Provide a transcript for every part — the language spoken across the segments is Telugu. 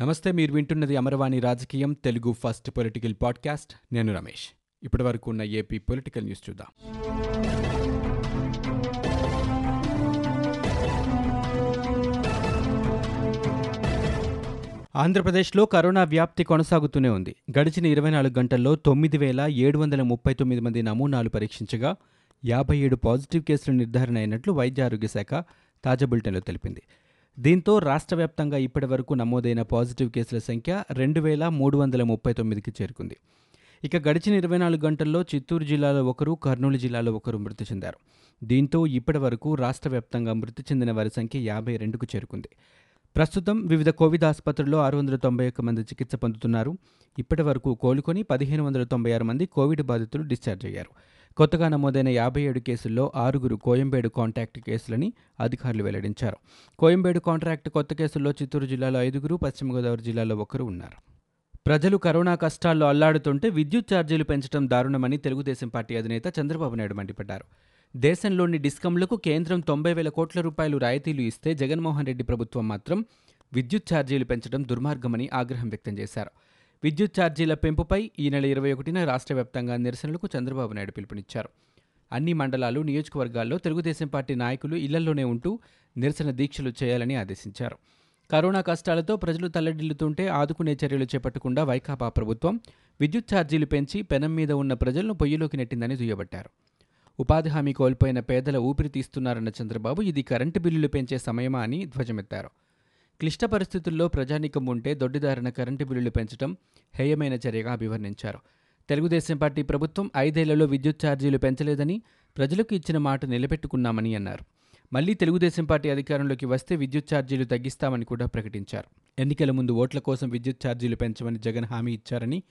నమస్తే మీరు వింటున్నది అమరవాణి రాజకీయం తెలుగు ఫస్ట్ పొలిటికల్ పాడ్కాస్ట్. నేను రమేష్. ఇప్పటి వరకు ఉన్న ఏపీ పొలిటికల్ న్యూస్ చూద్దాం. ఆంధ్రప్రదేశ్లో కరోనా వ్యాప్తి కొనసాగుతూనే ఉంది. గడిచిన ఇరవై నాలుగు గంటల్లో తొమ్మిది వేల ఏడు వందల ముప్పై తొమ్మిది మంది నమూనాలు పరీక్షించగా యాభై ఏడు పాజిటివ్ కేసులు నిర్ధారణ అయినట్లు వైద్య ఆరోగ్య శాఖ తాజా బులెటిన్లో తెలిపింది. దీంతో రాష్ట్ర వ్యాప్తంగా ఇప్పటి వరకు నమోదైన పాజిటివ్ కేసుల సంఖ్య రెండు వేల మూడు వందల ముప్పై తొమ్మిదికి చేరుకుంది. ఇక గడిచిన ఇరవై నాలుగు గంటల్లో చిత్తూరు జిల్లాలో ఒకరు కర్నూలు జిల్లాలో ఒకరు మృతి చెందారు. దీంతో ఇప్పటి వరకు రాష్ట్ర వ్యాప్తంగా మృతి చెందిన వారి సంఖ్య యాభై రెండుకు చేరుకుంది. ప్రస్తుతం వివిధ కోవిడ్ ఆసుపత్రుల్లో ఆరు వందల తొంభై ఒక్క మంది చికిత్స పొందుతున్నారు. ఇప్పటి వరకు కోలుకొని పదిహేను వందల తొంభై ఆరు మంది కోవిడ్ బాధితులు డిశ్చార్జ్ అయ్యారు. కొత్తగా నమోదైన యాభై ఏడు కేసుల్లో ఆరుగురు కోయంబేడు కాంటాక్ట్ కేసులని అధికారులు వెల్లడించారు. కోయంబేడు కాంట్రాక్ట్ కొత్త కేసుల్లో చిత్తూరు జిల్లాలో ఐదుగురు పశ్చిమ గోదావరి జిల్లాలో ఒకరు ఉన్నారు. ప్రజలు కరోనా కష్టాల్లో అల్లాడుతుంటే విద్యుత్ ఛార్జీలు పెంచడం దారుణమని తెలుగుదేశం పార్టీ అధినేత చంద్రబాబు నాయుడు మండిపడ్డారు. దేశంలోని డిస్కంలకు కేంద్రం తొంభై వేల కోట్ల రూపాయలు రాయితీలు ఇస్తే జగన్మోహన్ రెడ్డి ప్రభుత్వం మాత్రం విద్యుత్ ఛార్జీలు పెంచడం దుర్మార్గమని ఆగ్రహం వ్యక్తం చేశారు. విద్యుత్ ఛార్జీల పెంపుపై ఈ నెల ఇరవై ఒకటిన రాష్ట్ర వ్యాప్తంగా నిరసనలకు చంద్రబాబు నాయుడు పిలుపునిచ్చారు. అన్ని మండలాలు నియోజకవర్గాల్లో తెలుగుదేశం పార్టీ నాయకులు ఇళ్ళలోనే ఉంటూ నిరసన దీక్షలు చేయాలని ఆదేశించారు. కరోనా కష్టాలతో ప్రజలు తల్లడిల్లుతుంటే ఆదుకునే చర్యలు చేపట్టకుండా వైకాపా ప్రభుత్వం విద్యుత్ ఛార్జీలు పెంచి పెనం మీద ఉన్న ప్రజలను పొయ్యిలోకి నెట్టిందని దుయ్యబట్టారు. ఉపాధి హామీ కోల్పోయిన పేదల ఊపిరి తీస్తున్నారన్న చంద్రబాబు ఇది కరెంటు బిల్లులు పెంచే సమయమా అని ధ్వజమెత్తారు. క్లిష్ట పరిస్థితుల్లో ప్రజానీకం ఉంటే దొడ్డిదారిన కరెంటు బిల్లులు పెంచడం హేయమైన చర్యగా అభివర్ణించారు. తెలుగుదేశం పార్టీ ప్రభుత్వం ఐదేళ్ళలో విద్యుత్ ఛార్జీలు పెంచలేదని ప్రజలకు ఇచ్చిన మాట నిలబెట్టుకున్నామని అన్నారు. మళ్ళీ తెలుగుదేశం పార్టీ అధికారంలోకి వస్తే విద్యుత్ ఛార్జీలు తగ్గిస్తామని కూడా ప్రకటించారు. ఎన్నికల ముందు ఓట్ల కోసం విద్యుత్ ఛార్జీలు పెంచమని జగన్ హామీ ఇచ్చారని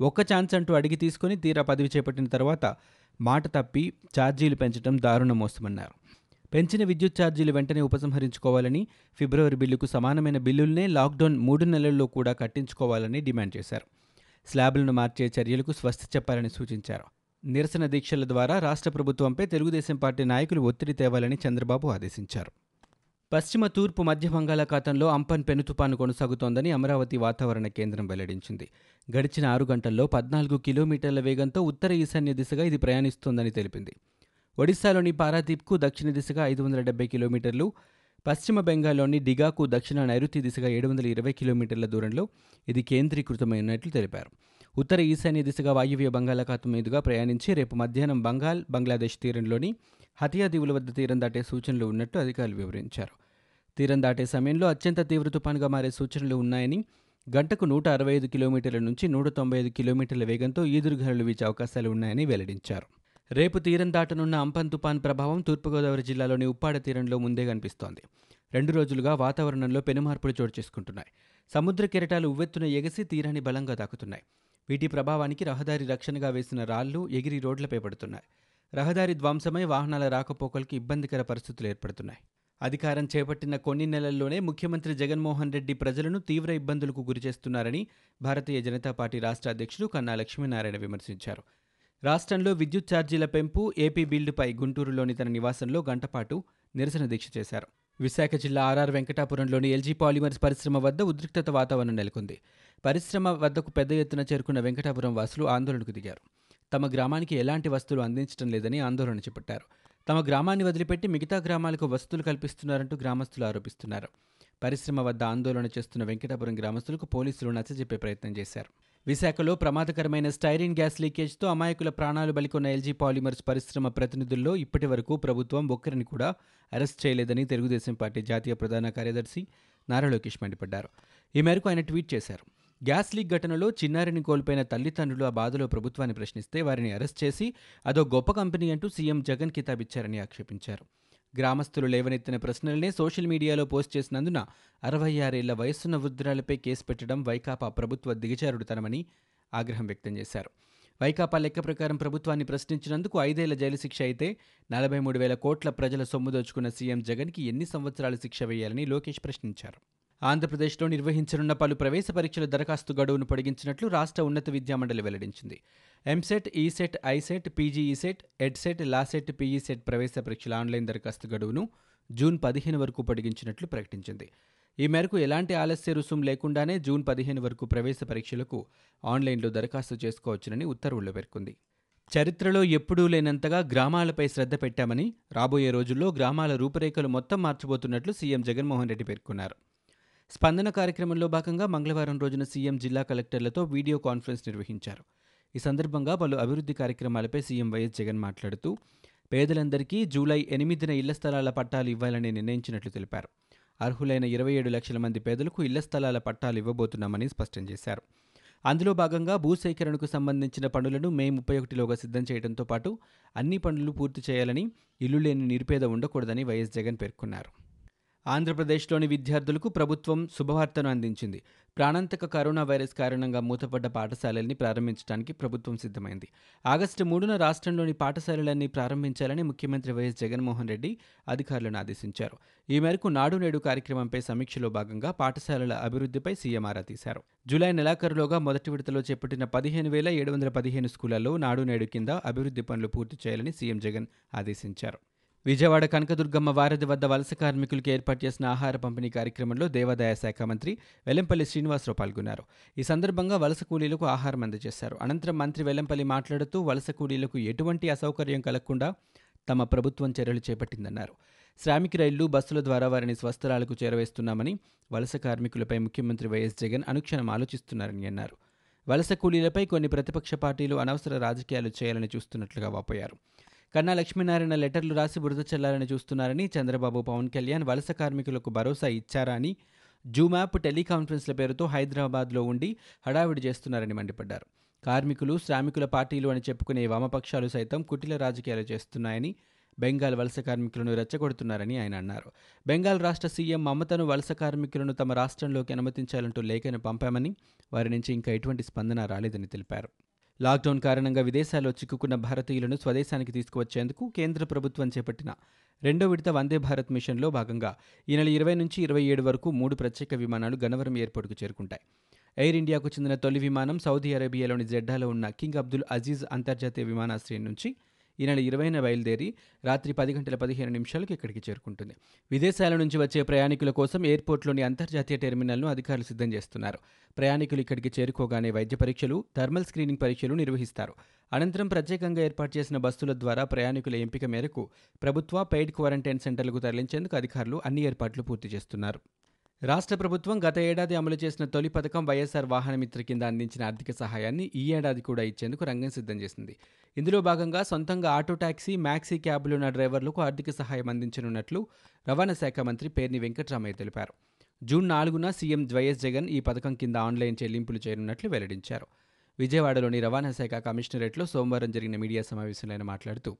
ఒక్క ఛాన్స్ అంటూ అడిగి తీసుకుని తీరా పదవి చేపట్టిన తర్వాత మాట తప్పి ఛార్జీలు పెంచడం దారుణం మోసమన్నారు పెంచిన విద్యుత్ ఛార్జీలు వెంటనే ఉపసంహరించుకోవాలని ఫిబ్రవరి బిల్లుకు సమానమైన బిల్లుల్నే లాక్డౌన్ మూడు నెలల్లో కూడా కట్టించుకోవాలని డిమాండ్ చేశారు. స్లాబ్లను మార్చే చర్యలకు స్వస్తి చెప్పాలని సూచించారు. నిరసన దీక్షల ద్వారా రాష్ట్ర ప్రభుత్వంపై తెలుగుదేశం పార్టీ నాయకులు ఒత్తిడి తేవాలని చంద్రబాబు ఆదేశించారు. పశ్చిమ తూర్పు మధ్య బంగాళాఖాతంలో అంపన్ పెను తుపాను కొనసాగుతోందని అమరావతి వాతావరణ కేంద్రం వెల్లడించింది. గడిచిన ఆరు గంటల్లో పద్నాలుగు కిలోమీటర్ల వేగంతో ఉత్తర ఈశాన్య దిశగా ఇది ప్రయాణిస్తోందని తెలిపింది. ఒడిశాలోని పారాదీప్కు దక్షిణ దిశగా ఐదు వందల డెబ్బై కిలోమీటర్లు పశ్చిమ బెంగాల్లోని డిగాకు దక్షిణ నైరుతి దిశగా ఏడు వందల ఇరవై కిలోమీటర్ల దూరంలో ఇది కేంద్రీకృతమైనట్లు తెలిపారు. ఉత్తర ఈశాన్య దిశగా వాయువ్య బంగాళాఖాతం మీదుగా ప్రయాణించి రేపు మధ్యాహ్నం బంగాల్ బంగ్లాదేశ్ తీరంలోని హతియా దీవుల వద్ద తీరం దాటే సూచనలు ఉన్నట్టు అధికారులు వివరించారు. తీరం దాటే సమయంలో అత్యంత తీవ్ర తుపానుగా మారే సూచనలు ఉన్నాయని గంటకు నూట అరవై ఐదు కిలోమీటర్ల నుంచి నూట తొంభై ఐదు కిలోమీటర్ల వేగంతో ఈదురుగాలులు వీచే అవకాశాలు ఉన్నాయని వెల్లడించారు. రేపు తీరం దాటనున్న అంపన్ తుపాన్ ప్రభావం తూర్పుగోదావరి జిల్లాలోని ఉప్పాడ తీరంలో ముందే కనిపిస్తోంది. రెండు రోజులుగా వాతావరణంలో పెనుమార్పులు చోటు చేసుకుంటున్నాయి. సముద్ర కెరటాలు ఉవ్వెత్తున ఎగసి తీరాన్ని బలంగా తాకుతున్నాయి. వీటి ప్రభావానికి రహదారి రక్షణగా వేసిన రాళ్ళు ఎగిరి రోడ్లపై పడుతున్నాయి. రహదారి ధ్వంసమై వాహనాల రాకపోకలకు ఇబ్బందికర పరిస్థితులు ఏర్పడుతున్నాయి. అధికారం చేపట్టిన కొన్ని నెలల్లోనే ముఖ్యమంత్రి జగన్మోహన్ రెడ్డి ప్రజలను తీవ్ర ఇబ్బందులకు గురిచేస్తున్నారని భారతీయ జనతా పార్టీ రాష్ట్ర అధ్యక్షుడు కన్నా లక్ష్మీనారాయణ విమర్శించారు. రాష్ట్రంలో విద్యుత్ ఛార్జీల పెంపు ఏపీ బిల్లుపై గుంటూరులోని తన నివాసంలో గంటపాటు నిరసన దీక్ష చేశారు. విశాఖ జిల్లా ఆర్ఆర్ వెంకటాపురంలోని ఎల్జీ పాలిమర్స్ పరిశ్రమ వద్ద ఉద్రిక్తత వాతావరణం నెలకొంది. పరిశ్రమ వద్దకు పెద్ద ఎత్తున చేరుకున్న వెంకటాపురం వాసులు ఆందోళనకు దిగారు. తమ గ్రామానికి ఎలాంటి వస్తువులు అందించడం లేదని ఆందోళన చేపట్టారు. తమ గ్రామాన్ని వదిలిపెట్టి మిగతా గ్రామాలకు వసతులు కల్పిస్తున్నారంటూ గ్రామస్తులు ఆరోపిస్తున్నారు. పరిశ్రమ వద్ద ఆందోళన చేస్తున్న వెంకటాపురం గ్రామస్తులకు పోలీసులు నచ్చజెప్పే ప్రయత్నం చేశారు. విశాఖలో ప్రమాదకరమైన స్టైరిన్ గ్యాస్ లీకేజ్తో అమాయకుల ప్రాణాలు బలికొన్న ఎల్జీ పాలిమర్స్ పరిశ్రమ ప్రతినిధుల్లో ఇప్పటి వరకు ప్రభుత్వం ఒక్కరిని కూడా అరెస్ట్ చేయలేదని తెలుగుదేశం పార్టీ జాతీయ ప్రధాన కార్యదర్శి నారా లోకేష్ మండిపడ్డారు. ఈ మేరకు ఆయన ట్వీట్ చేశారు. గ్యాస్ లీక్ ఘటనలో చిన్నారిని కోల్పోయిన తల్లిదండ్రులు ఆ బాధలో ప్రభుత్వాన్ని ప్రశ్నిస్తే వారిని అరెస్ట్ చేసి అదో గొప్ప కంపెనీ అంటూ సీఎం జగన్ కితాబిచ్చారని ఆక్షేపించారు. గ్రామస్తులు లేవనెత్తిన ప్రశ్నలనే సోషల్ మీడియాలో పోస్ట్ చేసినందున అరవై ఆరేళ్ళ వయస్సున్న వృద్ధురాలపై కేసు పెట్టడం వైకాపా ప్రభుత్వ దిగజారుడుతనమని ఆగ్రహం వ్యక్తం చేశారు. వైకాపా లెక్క ప్రకారం ప్రభుత్వాన్ని ప్రశ్నించినందుకు ఐదేళ్ళ జైలు శిక్ష అయితే నలభై మూడు వేల కోట్ల ప్రజల సొమ్ము దోచుకున్న సీఎం జగన్కి ఎన్ని సంవత్సరాల శిక్ష వేయాలని లోకేష్ ప్రశ్నించారు. ఆంధ్రప్రదేశ్లో నిర్వహించనున్న పలు ప్రవేశ పరీక్షల దరఖాస్తు గడువును పొడిగించినట్లు రాష్ట్ర ఉన్నత విద్యామండలి వెల్లడించింది. EAMCET ECET ICET PGECET EdCET LAWCET PECET ప్రవేశ పరీక్షల ఆన్లైన్ దరఖాస్తు గడువును జూన్ పదిహేను వరకు పొడిగించినట్లు ప్రకటించింది. ఈ మేరకు ఎలాంటి ఆలస్య రుసుం లేకుండానే జూన్ పదిహేను వరకు ప్రవేశ పరీక్షలకు ఆన్లైన్లో దరఖాస్తు చేసుకోవచ్చునని ఉత్తర్వుల్లో పేర్కొంది. చరిత్రలో ఎప్పుడూ లేనంతగా గ్రామాలపై శ్రద్ధ పెట్టామని రాబోయే రోజుల్లో గ్రామాల రూపురేఖలు మొత్తం మార్చబోతున్నట్లు సీఎం జగన్మోహన్ రెడ్డి పేర్కొన్నారు. స్పందన కార్యక్రమంలో భాగంగా మంగళవారం రోజున సీఎం జిల్లా కలెక్టర్లతో వీడియో కాన్ఫరెన్స్ నిర్వహించారు. ఈ సందర్భంగా పలు అభివృద్ధి కార్యక్రమాలపై సీఎం వైఎస్ జగన్ మాట్లాడుతూ పేదలందరికీ జూలై ఎనిమిదిన ఇళ్ళ స్థలాల పట్టాలు ఇవ్వాలని నిర్ణయించినట్లు తెలిపారు. అర్హులైన ఇరవై ఏడు లక్షల మంది పేదలకు ఇళ్ళ స్థలాల పట్టాలు ఇవ్వబోతున్నామని స్పష్టం చేశారు. అందులో భాగంగా భూసేకరణకు సంబంధించిన పనులను మే ముప్పై ఒకటిలోగా సిద్ధం చేయడంతో పాటు అన్ని పనులు పూర్తి చేయాలని ఇల్లు లేని నిరుపేద ఉండకూడదని వైఎస్ జగన్ పేర్కొన్నారు. ఆంధ్రప్రదేశ్లోని విద్యార్థులకు ప్రభుత్వం శుభవార్తను అందించింది. ప్రాణాంతక కరోనా వైరస్ కారణంగా మూతపడ్డ పాఠశాలల్ని ప్రారంభించడానికి ప్రభుత్వం సిద్ధమైంది. ఆగస్టు మూడున రాష్ట్రంలోని పాఠశాలలన్నీ ప్రారంభించాలని ముఖ్యమంత్రి వైఎస్ జగన్మోహన్ రెడ్డి అధికారులను ఆదేశించారు. ఈ మేరకు నాడు నేడు కార్యక్రమంపై సమీక్షలో భాగంగా పాఠశాలల అభివృద్ధిపై సీఎం ఆరా తీశారు. జూలై నెలాఖరులోగా మొదటి విడతలో చేపట్టిన పదిహేను వేల ఏడు వందల పదిహేను స్కూళ్ళలో నాడు నేడు కింద అభివృద్ధి పనులు పూర్తి చేయాలని సీఎం జగన్ ఆదేశించారు. విజయవాడ కనకదుర్గమ్మ వారధి వద్ద వలస కార్మికులకు ఏర్పాటు చేసిన ఆహార పంపిణీ కార్యక్రమంలో దేవాదాయ శాఖ మంత్రి వెల్లంపల్లి శ్రీనివాసరావు పాల్గొన్నారు. ఈ సందర్భంగా వలస కూలీలకు ఆహారం అందజేశారు. అనంతరం మంత్రి వెల్లంపల్లి మాట్లాడుతూ వలస కూలీలకు ఎటువంటి అసౌకర్యం కలగకుండా తమ ప్రభుత్వం చర్యలు చేపట్టిందన్నారు. శ్రామిక రైళ్ళు బస్సుల ద్వారా వారిని స్వస్థలాలకు చేరవేస్తున్నామని వలస కార్మికులపై ముఖ్యమంత్రి వైఎస్ జగన్ అనుక్షణం ఆలోచిస్తున్నారని అన్నారు. వలస కూలీలపై కొన్ని ప్రతిపక్ష పార్టీలు అనవసర రాజకీయాలు చేయాలని చూస్తున్నట్లుగా వాపోయారు. కన్నా లక్ష్మీనారాయణ లెటర్లు రాసి బురద చల్లాలని చూస్తున్నారని చంద్రబాబు పవన్ కళ్యాణ్ వలస కార్మికులకు భరోసా ఇచ్చారా అని జూమ్ యాప్ టెలికాన్ఫరెన్స్ల పేరుతో హైదరాబాద్లో ఉండి హడావిడి చేస్తున్నారని మండిపడ్డారు. కార్మికులు శ్రామికుల పార్టీలు అని చెప్పుకునే వామపక్షాలు సైతం కుటిల రాజకీయాలు చేస్తున్నాయని బెంగాల్ వలస కార్మికులను రెచ్చగొడుతున్నారని ఆయన అన్నారు. బెంగాల్ రాష్ట్ర సీఎం మమతను వలస కార్మికులను తమ రాష్ట్రంలోకి అనుమతించాలంటూ లేఖను పంపామని వారి నుంచి ఇంకా ఎటువంటి స్పందన రాలేదని తెలిపారు. లాక్డౌన్ కారణంగా విదేశాల్లో చిక్కుకున్న భారతీయులను స్వదేశానికి తీసుకువచ్చేందుకు కేంద్ర ప్రభుత్వం చేపట్టిన రెండో విడత వందే భారత్ మిషన్లో భాగంగా ఈ నెల ఇరవై నుంచి ఇరవై ఏడు వరకు మూడు ప్రత్యేక విమానాలు గన్నవరం ఎయిర్పోర్టుకు చేరుకుంటాయి. ఎయిర్ ఇండియాకు చెందిన తొలి విమానం సౌదీ అరేబియాలోని జెడ్డాలో ఉన్న కింగ్ అబ్దుల్ అజీజ్ అంతర్జాతీయ విమానాశ్రయం నుంచి ఈ నెల ఇరవైన బయలుదేరి రాత్రి పది గంటల పదిహేను నిమిషాలకు ఇక్కడికి చేరుకుంటుంది. విదేశాల నుంచి వచ్చే ప్రయాణికుల కోసం ఎయిర్పోర్ట్లోని అంతర్జాతీయ టెర్మినల్ను అధికారులు సిద్ధం చేస్తున్నారు. ప్రయాణికులు ఇక్కడికి చేరుకోగానే వైద్య పరీక్షలు థర్మల్ స్క్రీనింగ్ పరీక్షలు నిర్వహిస్తారు. అనంతరం ప్రత్యేకంగా ఏర్పాటు చేసిన బస్సుల ద్వారా ప్రయాణికుల ఎంపిక మేరకు ప్రభుత్వ పెయిడ్ క్వారంటైన్ సెంటర్లకు తరలించేందుకు అధికారులు అన్ని ఏర్పాట్లు పూర్తి చేస్తున్నారు. రాష్ట్ర ప్రభుత్వం గత ఏడాది అమలు చేసిన తొలి పథకం వైఎస్ఆర్ వాహనమిత్ర కింద అందించిన ఆర్థిక సహాయాన్ని ఈ ఏడాది కూడా ఇచ్చేందుకు రంగం సిద్ధం చేసింది. ఇందులో భాగంగా సొంతంగా ఆటో ట్యాక్సీ మ్యాక్సీ క్యాబ్లు ఉన్న డ్రైవర్లకు ఆర్థిక సహాయం అందించనున్నట్లు రవాణా శాఖ మంత్రి పేర్ని వెంకట్రామయ్య తెలిపారు. జూన్ నాలుగున సీఎం వైఎస్ జగన్ ఈ పథకం కింద ఆన్లైన్ చెల్లింపులు చేయనున్నట్లు వెల్లడించారు. విజయవాడలోని రవాణా శాఖ కమిషనరేట్లో సోమవారం జరిగిన మీడియా సమావేశంలో ఆయన మాట్లాడుతూ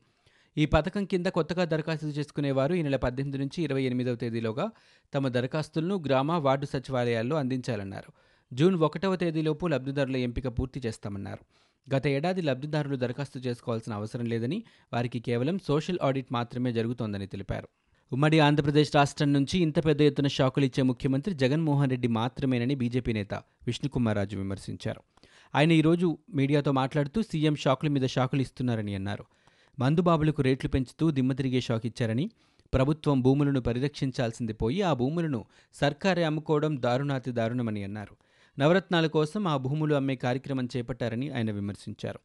ఈ పథకం కింద కొత్తగా దరఖాస్తు చేసుకునేవారు ఈ నెల పద్దెనిమిది నుంచి ఇరవై ఎనిమిదవ తేదీలోగా తమ దరఖాస్తులను గ్రామ వార్డు సచివాలయాల్లో అందించాలన్నారు. జూన్ ఒకటవ తేదీలోపు లబ్ధిదారుల ఎంపిక పూర్తి చేస్తామన్నారు. గత ఏడాది లబ్ధిదారులు దరఖాస్తు చేసుకోవాల్సిన అవసరం లేదని వారికి కేవలం సోషల్ ఆడిట్ మాత్రమే జరుగుతోందని తెలిపారు. ఉమ్మడి ఆంధ్రప్రదేశ్ రాష్ట్రం నుంచి ఇంత పెద్ద ఎత్తున షాకులు ఇచ్చే ముఖ్యమంత్రి జగన్మోహన్ రెడ్డి మాత్రమేనని బీజేపీ నేత విష్ణుకుమార్రాజు విమర్శించారు. ఆయన ఈరోజు మీడియాతో మాట్లాడుతూ సీఎం షాకుల మీద షాకులు ఇస్తున్నారని అన్నారు. మందుబాబులకు రేట్లు పెంచుతూ దిమ్మతిరిగే షాక్ ఇచ్చారని ప్రభుత్వం భూములను పరిరక్షించాల్సింది పోయి ఆ భూములను సర్కారే అమ్ముకోవడం దారుణాతి దారుణమని అన్నారు. నవరత్నాల కోసం ఆ భూములు అమ్మే కార్యక్రమం చేపట్టారని ఆయన విమర్శించారు.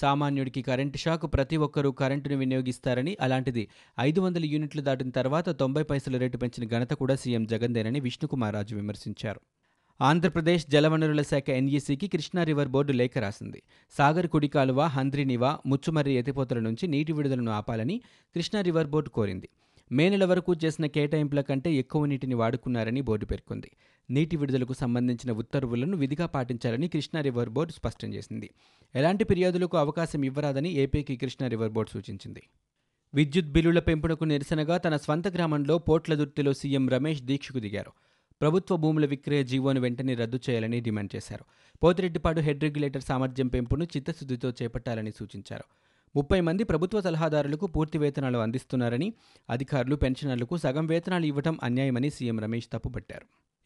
సామాన్యుడికి కరెంటు షాక్ ప్రతి ఒక్కరూ కరెంటును వినియోగిస్తారని అలాంటిది ఐదు వందల యూనిట్లు దాటిన తర్వాత తొంభై పైసల రేటు పెంచిన ఘనత కూడా సీఎం జగన్దేనని విష్ణుకుమార్ రాజు విమర్శించారు. ఆంధ్రప్రదేశ్ జలవనరుల శాఖ ఎన్ఈసీకి కృష్ణా రివర్ బోర్డు లేఖ రాసింది. సాగర్ కుడి కాలువ హంద్రినివా ముచ్చుమర్రి ఎత్తిపోతల నుంచి నీటి విడుదలను ఆపాలని కృష్ణా రివర్ బోర్డు కోరింది. మే నెల వరకు చేసిన కేటాయింపుల కంటే ఎక్కువ నీటిని వాడుకున్నారని బోర్డు పేర్కొంది. నీటి విడుదలకు సంబంధించిన ఉత్తర్వులను విధిగా పాటించాలని కృష్ణా రివర్ బోర్డు స్పష్టం చేసింది. ఎలాంటి ఫిర్యాదులకు అవకాశం ఇవ్వరాదని ఏపీకి కృష్ణా రివర్ బోర్డు సూచించింది. విద్యుత్ బిల్లుల పెంపునకు నిరసనగా తన స్వంత గ్రామంలో పోట్లదుర్తిలో సీఎం రమేష్ దీక్షకు దిగారు. ప్రభుత్వ భూముల విక్రయ జీవోను వెంటనే రద్దు చేయాలని డిమాండ్ చేశారు. పోతిరెడ్డిపాడు హెడ్ రెగ్యులేటర్ సామర్థ్యం పెంపును చిత్తశుద్ధితో చేపట్టాలని సూచించారు. ముప్పై మంది ప్రభుత్వ సలహాదారులకు పూర్తి వేతనాలు అందిస్తున్నారని అధికారులు పెన్షనర్లకు సగం వేతనాలు ఇవ్వడం అన్యాయమని సీఎం రమేష్ తప్పుపట్టారు.